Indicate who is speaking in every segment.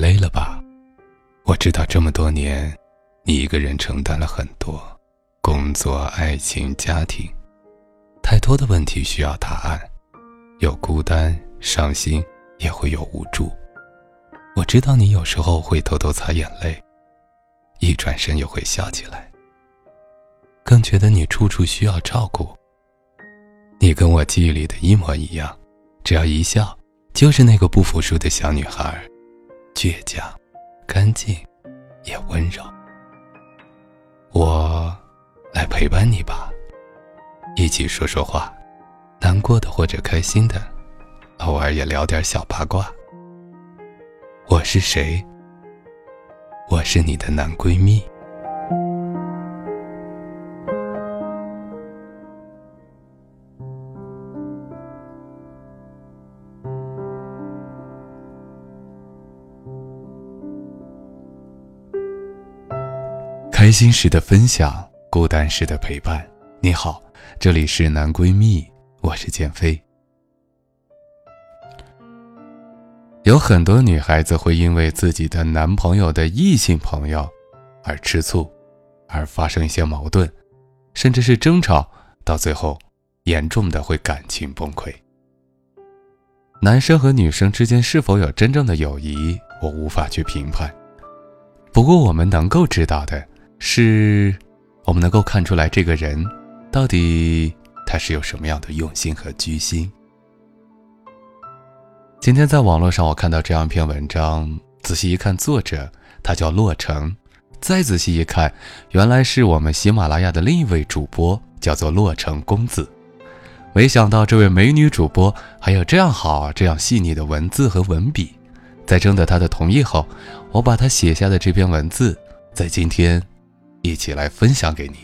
Speaker 1: 累了吧？我知道这么多年，你一个人承担了很多，工作、爱情、家庭，太多的问题需要答案，有孤单、伤心，也会有无助。我知道你有时候会偷偷擦眼泪，一转身又会笑起来。更觉得你处处需要照顾。你跟我记忆里的一模一样，只要一笑，就是那个不服输的小女孩，倔强。干净，也温柔。我来陪伴你吧，一起说说话，难过的或者开心的，偶尔也聊点小八卦。我是谁？我是你的男闺蜜。开心时的分享，孤单时的陪伴。你好，这里是男闺蜜，我是建飞。有很多女孩子会因为自己的男朋友的异性朋友而吃醋，而发生一些矛盾，甚至是争吵，到最后严重的会感情崩溃。男生和女生之间是否有真正的友谊，我无法去评判。不过我们能够知道的。是，我们能够看出来这个人，到底他是有什么样的用心和居心。今天在网络上我看到这样一篇文章，仔细一看，作者他叫洛城，再仔细一看，原来是我们喜马拉雅的另一位主播，叫做洛城公子。没想到这位美女主播还有这样好、这样细腻的文字和文笔。在征得她的同意后，我把她写下的这篇文字，在今天。一起来分享给你，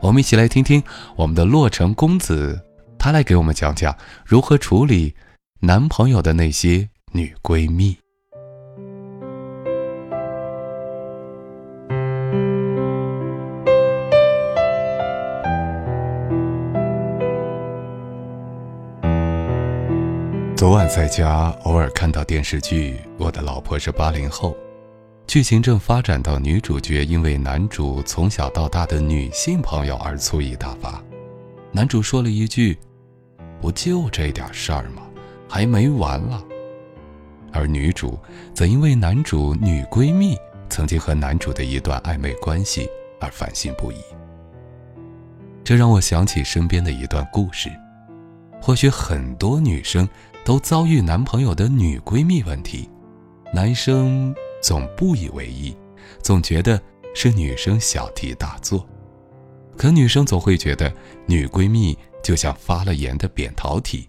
Speaker 1: 我们一起来听听我们的洛城公子，他来给我们讲讲如何处理男朋友的那些女闺蜜。昨晚在家偶尔看到电视剧《我的老婆是八零后》。剧情正发展到女主角因为男主从小到大的女性朋友而醋意大发，男主说了一句：“不就这点事儿吗？还没完了。”而女主则因为男主女闺蜜曾经和男主的一段暧昧关系而烦心不已。这让我想起身边的一段故事，或许很多女生都遭遇男朋友的女闺蜜问题，男生。总不以为意，总觉得是女生小题大做，可女生总会觉得女闺蜜就像发了炎的扁桃体，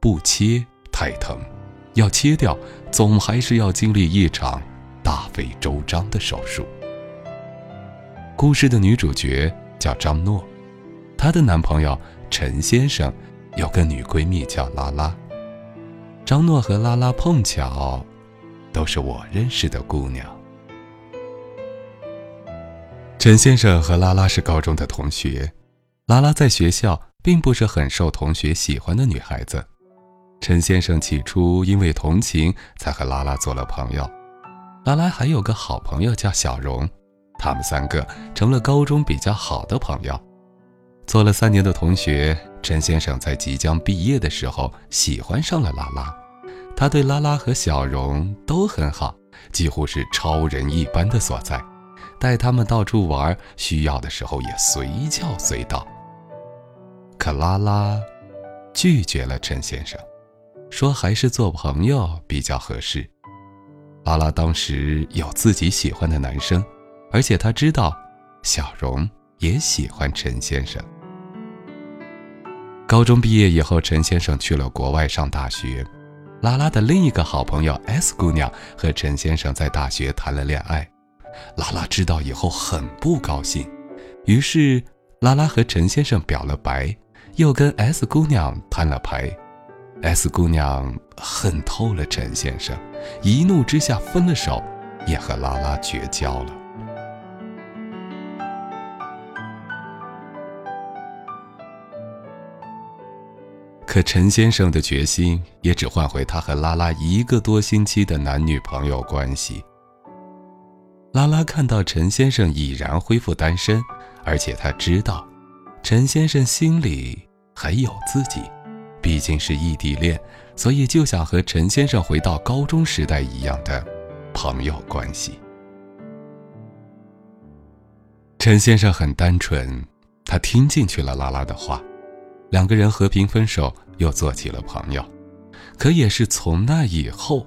Speaker 1: 不切太疼，要切掉总还是要经历一场大费周章的手术。故事的女主角叫张诺，她的男朋友陈先生有个女闺蜜叫拉拉，张诺和拉拉碰巧。都是我认识的姑娘。陈先生和拉拉是高中的同学，拉拉在学校并不是很受同学喜欢的女孩子。陈先生起初因为同情才和拉拉做了朋友。拉拉还有个好朋友叫小荣，他们三个成了高中比较好的朋友。做了三年的同学，陈先生在即将毕业的时候喜欢上了拉拉。他对拉拉和小荣都很好，几乎是超人一般的所在，带他们到处玩，需要的时候也随叫随到。可拉拉拒绝了陈先生，说还是做朋友比较合适。拉拉当时有自己喜欢的男生，而且他知道小荣也喜欢陈先生。高中毕业以后，陈先生去了国外上大学。拉拉的另一个好朋友 S 姑娘和陈先生在大学谈了恋爱，拉拉知道以后很不高兴，于是拉拉和陈先生表了白，又跟 S 姑娘摊了牌，S 姑娘恨透了陈先生，一怒之下分了手，也和拉拉绝交了。可陈先生的决心也只换回他和拉拉一个多星期的男女朋友关系。拉拉看到陈先生已然恢复单身，而且他知道，陈先生心里还有自己，毕竟是异地恋，所以就想和陈先生回到高中时代一样的朋友关系。陈先生很单纯，他听进去了拉拉的话。两个人和平分手，又做起了朋友。可也是从那以后，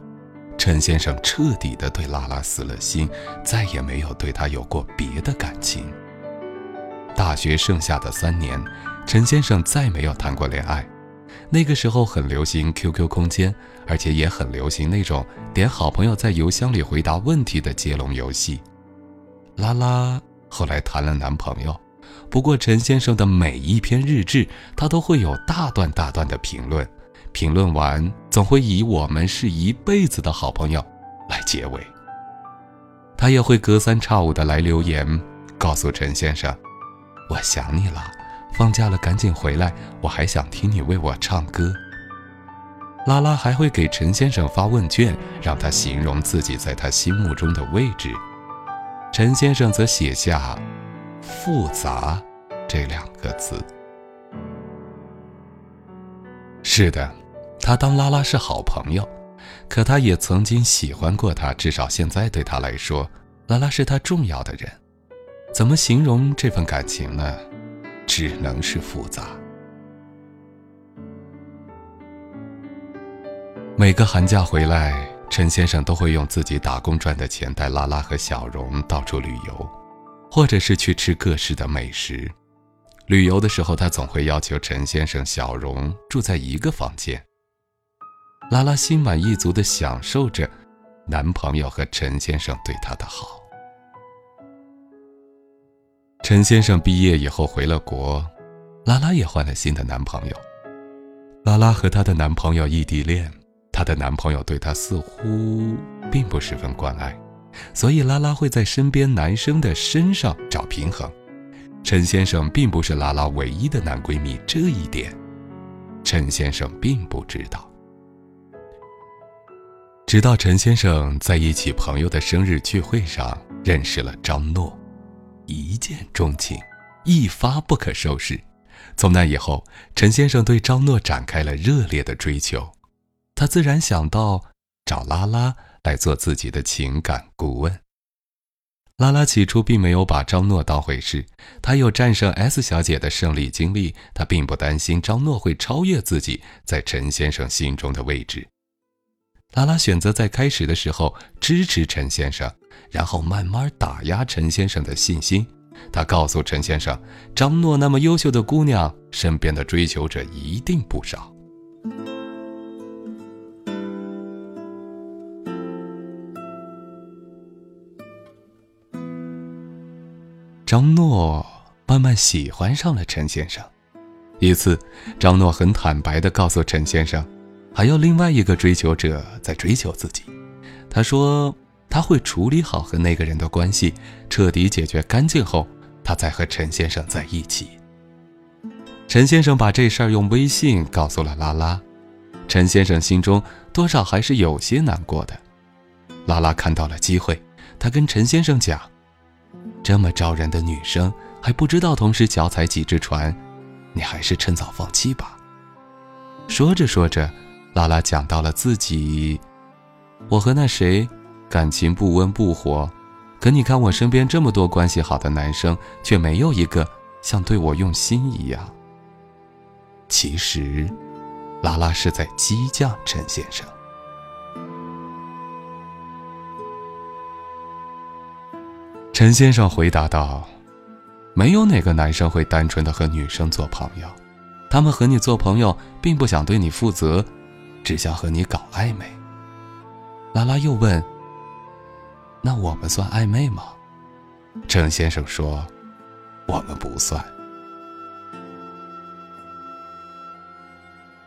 Speaker 1: 陈先生彻底的对拉拉死了心，再也没有对她有过别的感情。大学剩下的三年，陈先生再没有谈过恋爱。那个时候很流行 QQ 空间，而且也很流行那种点好朋友在邮箱里回答问题的接龙游戏。拉拉后来谈了男朋友。不过，陈先生的每一篇日志，他都会有大段大段的评论，评论完总会以“我们是一辈子的好朋友”来结尾。他也会隔三差五的来留言，告诉陈先生：“我想你了，放假了赶紧回来，我还想听你为我唱歌。”拉拉还会给陈先生发问卷，让他形容自己在他心目中的位置。陈先生则写下。复杂，这两个字。是的，他当拉拉是好朋友，可他也曾经喜欢过她。至少现在对他来说，拉拉是他重要的人。怎么形容这份感情呢？只能是复杂。每个寒假回来，陈先生都会用自己打工赚的钱带拉拉和小荣到处旅游。或者是去吃各式的美食。旅游的时候，他总会要求陈先生、小荣住在一个房间。拉拉心满意足地享受着男朋友和陈先生对她的好。陈先生毕业以后回了国，拉拉也换了新的男朋友。拉拉和她的男朋友异地恋，她的男朋友对她似乎并不十分关爱。所以拉拉会在身边男生的身上找平衡。陈先生并不是拉拉唯一的男闺蜜，这一点，陈先生并不知道。直到陈先生在一起朋友的生日聚会上认识了张诺，一见钟情，一发不可收拾。从那以后，陈先生对张诺展开了热烈的追求，他自然想到找拉拉。来做自己的情感顾问。拉拉起初并没有把张诺当回事，她有战胜 S 小姐的胜利经历，她并不担心张诺会超越自己在陈先生心中的位置。拉拉选择在开始的时候支持陈先生，然后慢慢打压陈先生的信心。她告诉陈先生，张诺那么优秀的姑娘，身边的追求者一定不少。张诺慢慢喜欢上了陈先生。一次，张诺很坦白地告诉陈先生，还有另外一个追求者在追求自己。他说他会处理好和那个人的关系，彻底解决干净后，他再和陈先生在一起。陈先生把这事儿用微信告诉了拉拉，陈先生心中多少还是有些难过的。拉拉看到了机会，他跟陈先生讲。这么招人的女生还不知道同时脚踩几只船，你还是趁早放弃吧。说着说着，拉拉讲到了自己，我和那谁感情不温不火，可你看我身边这么多关系好的男生，却没有一个像对我用心一样。其实，拉拉是在激将陈先生。陈先生回答道：“没有哪个男生会单纯的和女生做朋友，他们和你做朋友，并不想对你负责，只想和你搞暧昧。”拉拉又问：“那我们算暧昧吗？”陈先生说：“我们不算。”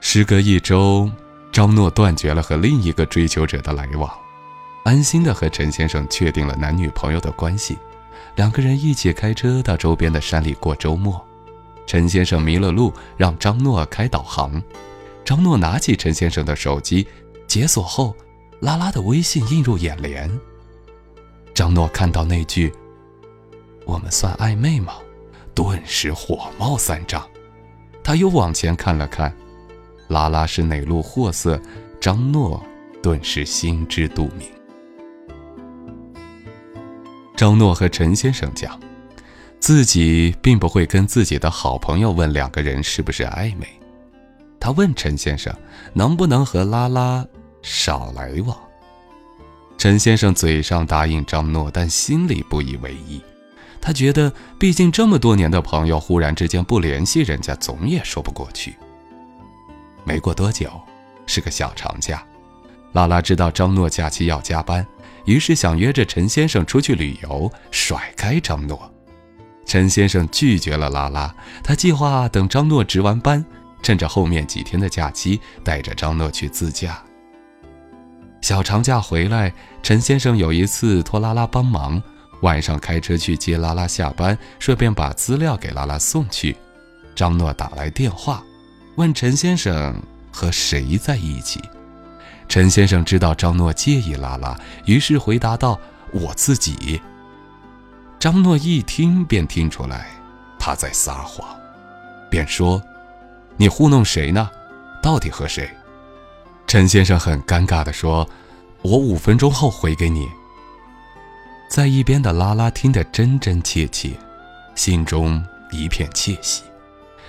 Speaker 1: 时隔一周，张诺断绝了和另一个追求者的来往。安心的和陈先生确定了男女朋友的关系，两个人一起开车到周边的山里过周末。陈先生迷了路，让张诺开导航。张诺拿起陈先生的手机，解锁后，拉拉的微信映入眼帘。张诺看到那句“我们算暧昧吗”，顿时火冒三丈。他又往前看了看，拉拉是哪路货色，张诺顿时心知肚明。张诺和陈先生讲，自己并不会跟自己的好朋友问两个人是不是暧昧。他问陈先生能不能和拉拉少来往。陈先生嘴上答应张诺，但心里不以为意。他觉得，毕竟这么多年的朋友，忽然之间不联系人家，总也说不过去。没过多久，是个小长假，拉拉知道张诺假期要加班。于是想约着陈先生出去旅游，甩开张诺。陈先生拒绝了拉拉，他计划等张诺值完班，趁着后面几天的假期，带着张诺去自驾。小长假回来，陈先生有一次托拉拉帮忙，晚上开车去接拉拉下班，顺便把资料给拉拉送去。张诺打来电话，问陈先生和谁在一起。陈先生知道张诺介意拉拉，于是回答道：“我自己。”张诺一听便听出来他在撒谎，便说：“你糊弄谁呢？到底和谁？”陈先生很尴尬地说：“我五分钟后回给你。”在一边的拉拉听得真真切切，心中一片窃喜。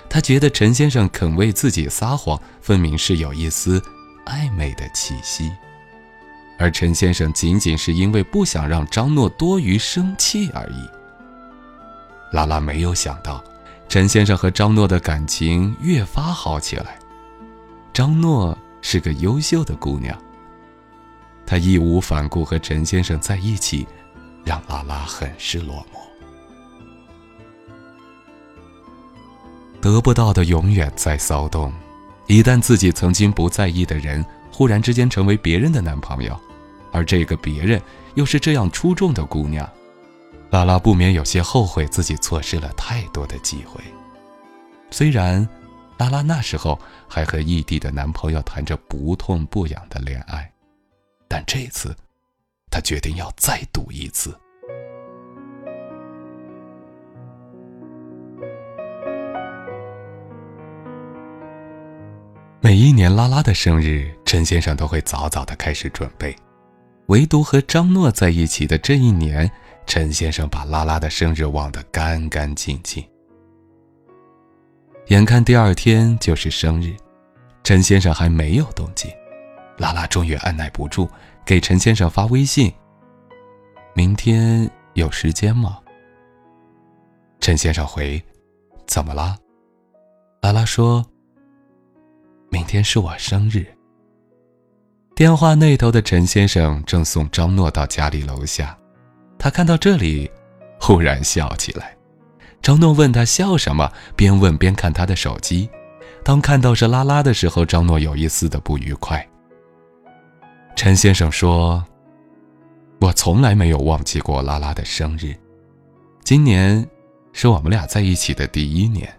Speaker 1: 他觉得陈先生肯为自己撒谎，分明是有一丝。暧昧的气息，而陈先生仅仅是因为不想让张诺多余生气而已。拉拉没有想到，陈先生和张诺的感情越发好起来。张诺是个优秀的姑娘，她义无反顾和陈先生在一起，让拉拉很是落寞。得不到的永远在骚动。一旦自己曾经不在意的人忽然之间成为别人的男朋友，而这个别人又是这样出众的姑娘，拉拉不免有些后悔自己错失了太多的机会。虽然拉拉那时候还和异地的男朋友谈着不痛不痒的恋爱，但这次，她决定要再赌一次。每一年拉拉的生日，陈先生都会早早的开始准备。唯独和张诺在一起的这一年，陈先生把拉拉的生日忘得干干净净。眼看第二天就是生日，陈先生还没有动静，拉拉终于按耐不住，给陈先生发微信：“明天有时间吗？”陈先生回：“怎么了？”拉拉说。明天是我生日。电话那头的陈先生正送张诺到家里楼下，他看到这里，忽然笑起来。张诺问他笑什么，边问边看他的手机。当看到是拉拉的时候，张诺有一丝的不愉快。陈先生说：“我从来没有忘记过拉拉的生日，今年是我们俩在一起的第一年，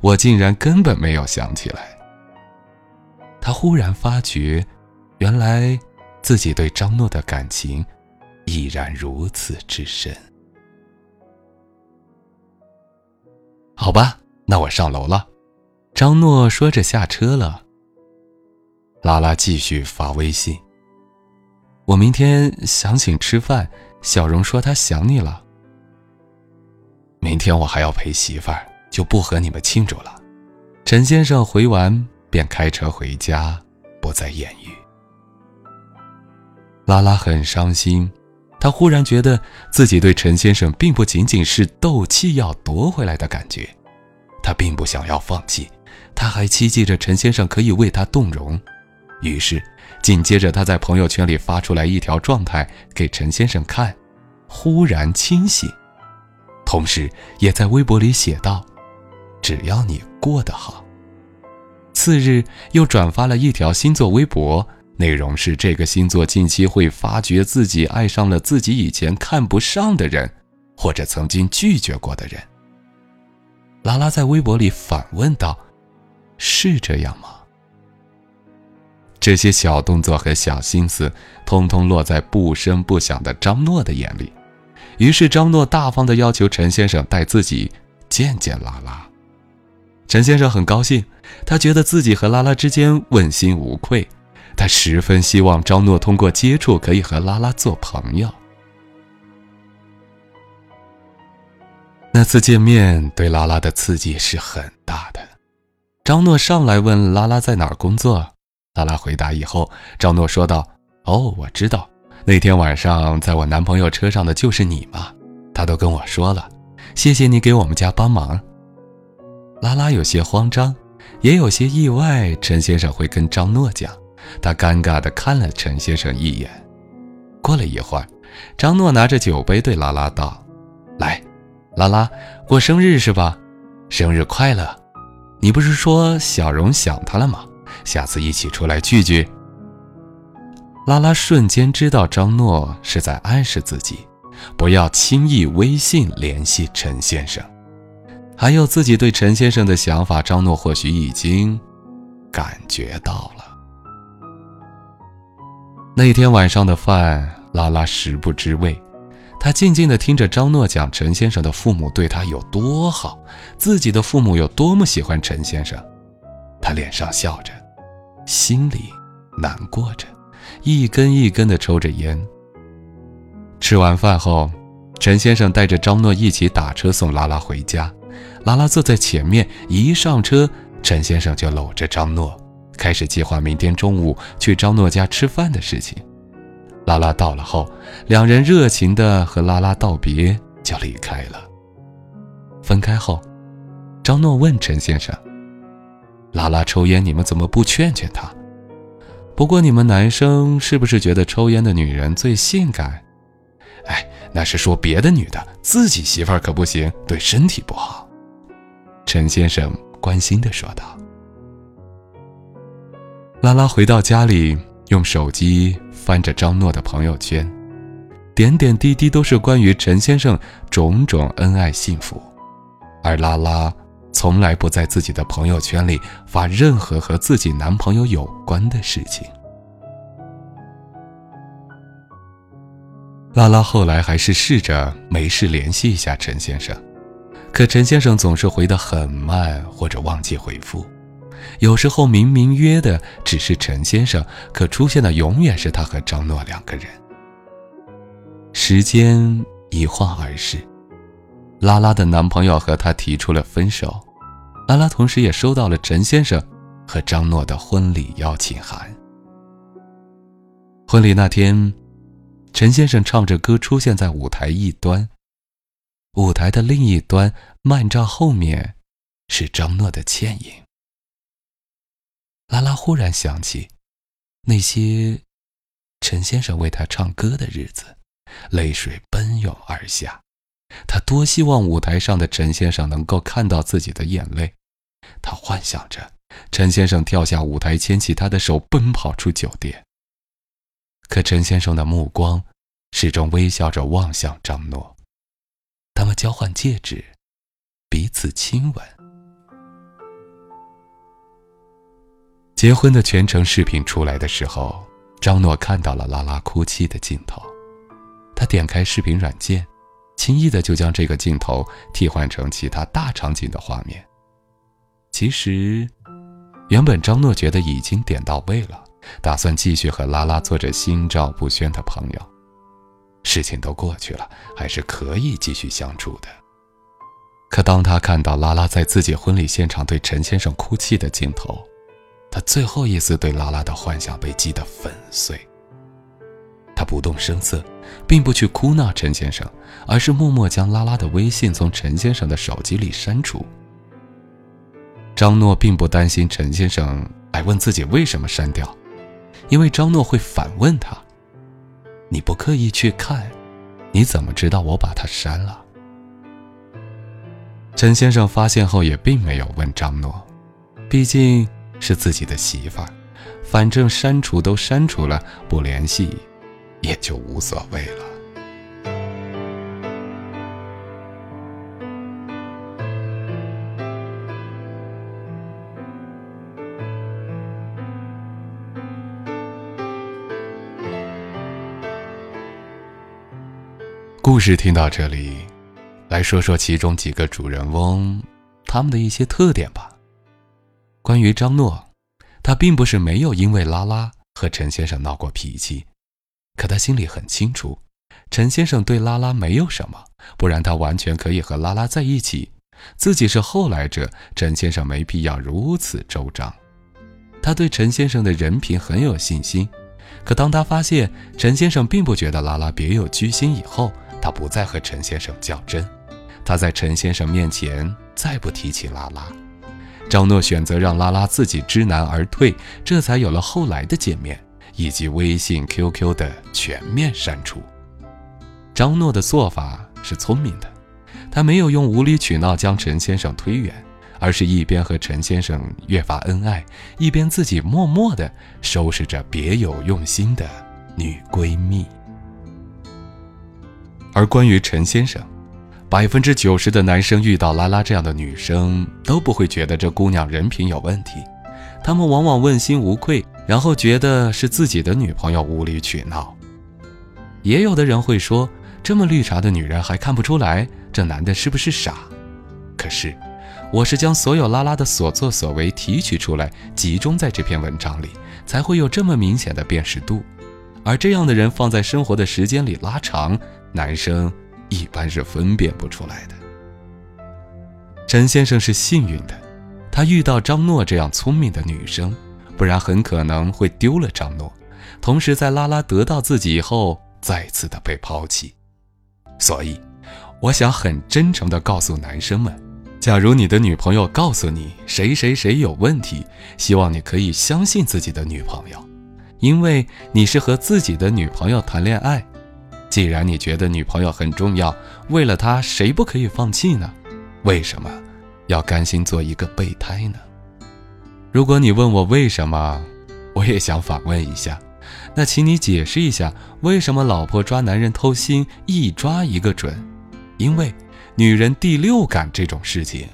Speaker 1: 我竟然根本没有想起来。”他忽然发觉，原来自己对张诺的感情依然如此之深。好吧，那我上楼了。张诺说着下车了。拉拉继续发微信：“我明天想请吃饭。”小荣说他想你了。明天我还要陪媳妇儿，就不和你们庆祝了。陈先生回完。便开车回家，不再言语。拉拉很伤心，她忽然觉得自己对陈先生并不仅仅是斗气要夺回来的感觉，她并不想要放弃，她还期冀着陈先生可以为她动容。于是，紧接着她在朋友圈里发出来一条状态给陈先生看，忽然清醒，同时也在微博里写道：“只要你过得好。”次日，又转发了一条星座微博，内容是这个星座近期会发觉自己爱上了自己以前看不上的人，或者曾经拒绝过的人。拉拉在微博里反问道：“是这样吗？”这些小动作和小心思，通通落在不声不响的张诺的眼里。于是张诺大方地要求陈先生带自己见见拉拉。陈先生很高兴，他觉得自己和拉拉之间问心无愧，他十分希望张诺通过接触可以和拉拉做朋友。那次见面对拉拉的刺激是很大的。张诺上来问拉拉在哪儿工作，拉拉回答以后，张诺说道：“哦，我知道，那天晚上在我男朋友车上的就是你嘛，他都跟我说了，谢谢你给我们家帮忙。”拉拉有些慌张，也有些意外。陈先生会跟张诺讲，他尴尬地看了陈先生一眼。过了一会儿，张诺拿着酒杯对拉拉道：“来，拉拉，过生日是吧？生日快乐！你不是说小荣想他了吗？下次一起出来聚聚。”拉拉瞬间知道张诺是在暗示自己，不要轻易微信联系陈先生。还有自己对陈先生的想法，张诺或许已经感觉到了。那天晚上的饭，拉拉食不知味，她静静地听着张诺讲陈先生的父母对他有多好，自己的父母有多么喜欢陈先生。她脸上笑着，心里难过着，一根一根地抽着烟。吃完饭后，陈先生带着张诺一起打车送拉拉回家。拉拉坐在前面，一上车，陈先生就搂着张诺，开始计划明天中午去张诺家吃饭的事情。拉拉到了后，两人热情地和拉拉道别，就离开了。分开后，张诺问陈先生：“拉拉抽烟，你们怎么不劝劝她？不过你们男生是不是觉得抽烟的女人最性感？哎，那是说别的女的，自己媳妇儿可不行，对身体不好。”陈先生关心的说道。拉拉回到家里，用手机翻着张诺的朋友圈，点点滴滴都是关于陈先生种种恩爱幸福，而拉拉从来不在自己的朋友圈里发任何和自己男朋友有关的事情。拉拉后来还是试着没事联系一下陈先生。可陈先生总是回得很慢，或者忘记回复。有时候明明约的只是陈先生，可出现的永远是他和张诺两个人。时间一晃而逝，拉拉的男朋友和她提出了分手。拉拉同时也收到了陈先生和张诺的婚礼邀请函。婚礼那天，陈先生唱着歌出现在舞台一端。舞台的另一端，慢照后面，是张诺的倩影。拉拉忽然想起，那些陈先生为她唱歌的日子，泪水奔涌而下。她多希望舞台上的陈先生能够看到自己的眼泪。她幻想着陈先生跳下舞台，牵起她的手，奔跑出酒店。可陈先生的目光始终微笑着望向张诺。他们交换戒指，彼此亲吻。结婚的全程视频出来的时候，张诺看到了拉拉哭泣的镜头。他点开视频软件，轻易的就将这个镜头替换成其他大场景的画面。其实，原本张诺觉得已经点到位了，打算继续和拉拉做着心照不宣的朋友。事情都过去了，还是可以继续相处的。可当他看到拉拉在自己婚礼现场对陈先生哭泣的镜头，他最后一丝对拉拉的幻想被击得粉碎。他不动声色，并不去哭闹陈先生，而是默默将拉拉的微信从陈先生的手机里删除。张诺并不担心陈先生来问自己为什么删掉，因为张诺会反问他。你不刻意去看，你怎么知道我把它删了？陈先生发现后也并没有问张诺，毕竟是自己的媳妇儿，反正删除都删除了，不联系也就无所谓了。故事听到这里，来说说其中几个主人翁他们的一些特点吧。关于张诺，他并不是没有因为拉拉和陈先生闹过脾气，可他心里很清楚，陈先生对拉拉没有什么，不然他完全可以和拉拉在一起。自己是后来者，陈先生没必要如此周章。他对陈先生的人品很有信心，可当他发现陈先生并不觉得拉拉别有居心以后，他不再和陈先生较真。他在陈先生面前再不提起拉拉。张诺选择让拉拉自己知难而退，这才有了后来的见面以及微信、QQ 的全面删除。张诺的做法是聪明的。他没有用无理取闹将陈先生推远，而是一边和陈先生越发恩爱，一边自己默默地收拾着别有用心的女闺蜜。而关于陈先生，百分之九十的男生遇到拉拉这样的女生都不会觉得这姑娘人品有问题，他们往往问心无愧，然后觉得是自己的女朋友无理取闹。也有的人会说，这么绿茶的女人还看不出来？这男的是不是傻？可是，我是将所有拉拉的所作所为提取出来，集中在这篇文章里，才会有这么明显的辨识度。而这样的人放在生活的时间里拉长，男生一般是分辨不出来的。陈先生是幸运的，他遇到张诺这样聪明的女生，不然很可能会丢了张诺，同时在拉拉得到自己以后，再次的被抛弃。所以。我想很真诚地告诉男生们：，假如你的女朋友告诉你谁谁谁有问题，希望你可以相信自己的女朋友，因为你是和自己的女朋友谈恋爱。既然你觉得女朋友很重要，为了她谁不可以放弃呢？为什么要甘心做一个备胎呢？如果你问我为什么，我也想反问一下，那请你解释一下，为什么老婆抓男人偷心一抓一个准？因为女人第六感这种事情，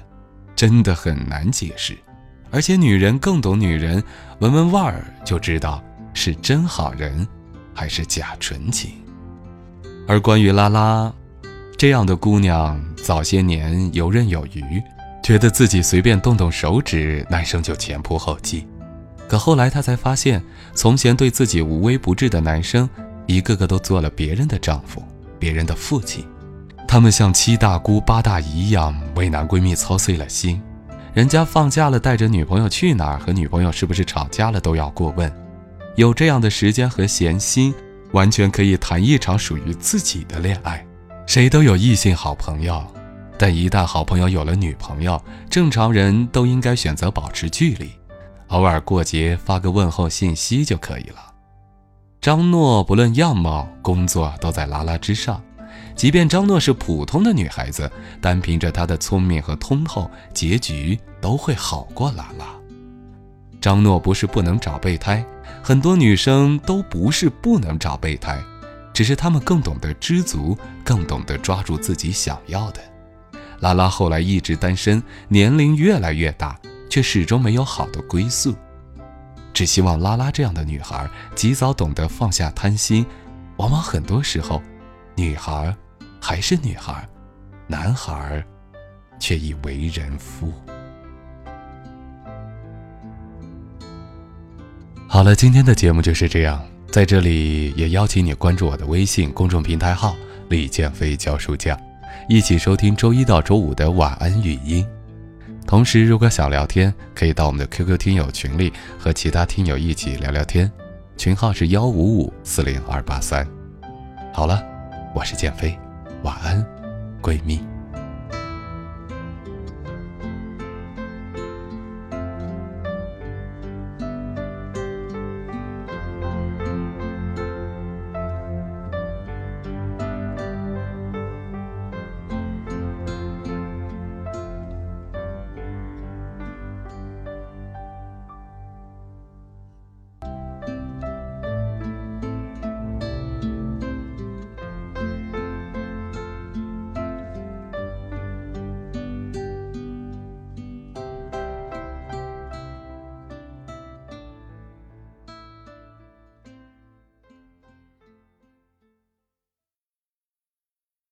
Speaker 1: 真的很难解释，而且女人更懂女人，闻闻味儿就知道是真好人，还是假纯情。而关于拉拉，这样的姑娘，早些年游刃有余，觉得自己随便动动手指，男生就前仆后继。可后来她才发现，从前对自己无微不至的男生，一个个都做了别人的丈夫，别人的父亲。他们像七大姑八大姨一样为男闺蜜操碎了心，人家放假了带着女朋友去哪儿，和女朋友是不是吵架了都要过问。有这样的时间和闲心，完全可以谈一场属于自己的恋爱。谁都有异性好朋友，但一旦好朋友有了女朋友，正常人都应该选择保持距离，偶尔过节发个问候信息就可以了。张诺不论样貌、工作都在拉拉之上。即便张诺是普通的女孩子，单凭着她的聪明和通透，结局都会好过拉拉。张诺不是不能找备胎，很多女生都不是不能找备胎，只是她们更懂得知足，更懂得抓住自己想要的。拉拉后来一直单身，年龄越来越大，却始终没有好的归宿。只希望拉拉这样的女孩及早懂得放下贪心，往往很多时候，女孩。还是女孩，男孩却已为人夫。好了，今天的节目就是这样，在这里也邀请你关注我的微信公众平台号“李建飞教书匠”，一起收听周一到周五的晚安语音。同时，如果想聊天，可以到我们的 QQ 听友群里和其他听友一起聊聊天，群号是幺五五四零二八三。好了，我是建飞。晚安，闺蜜。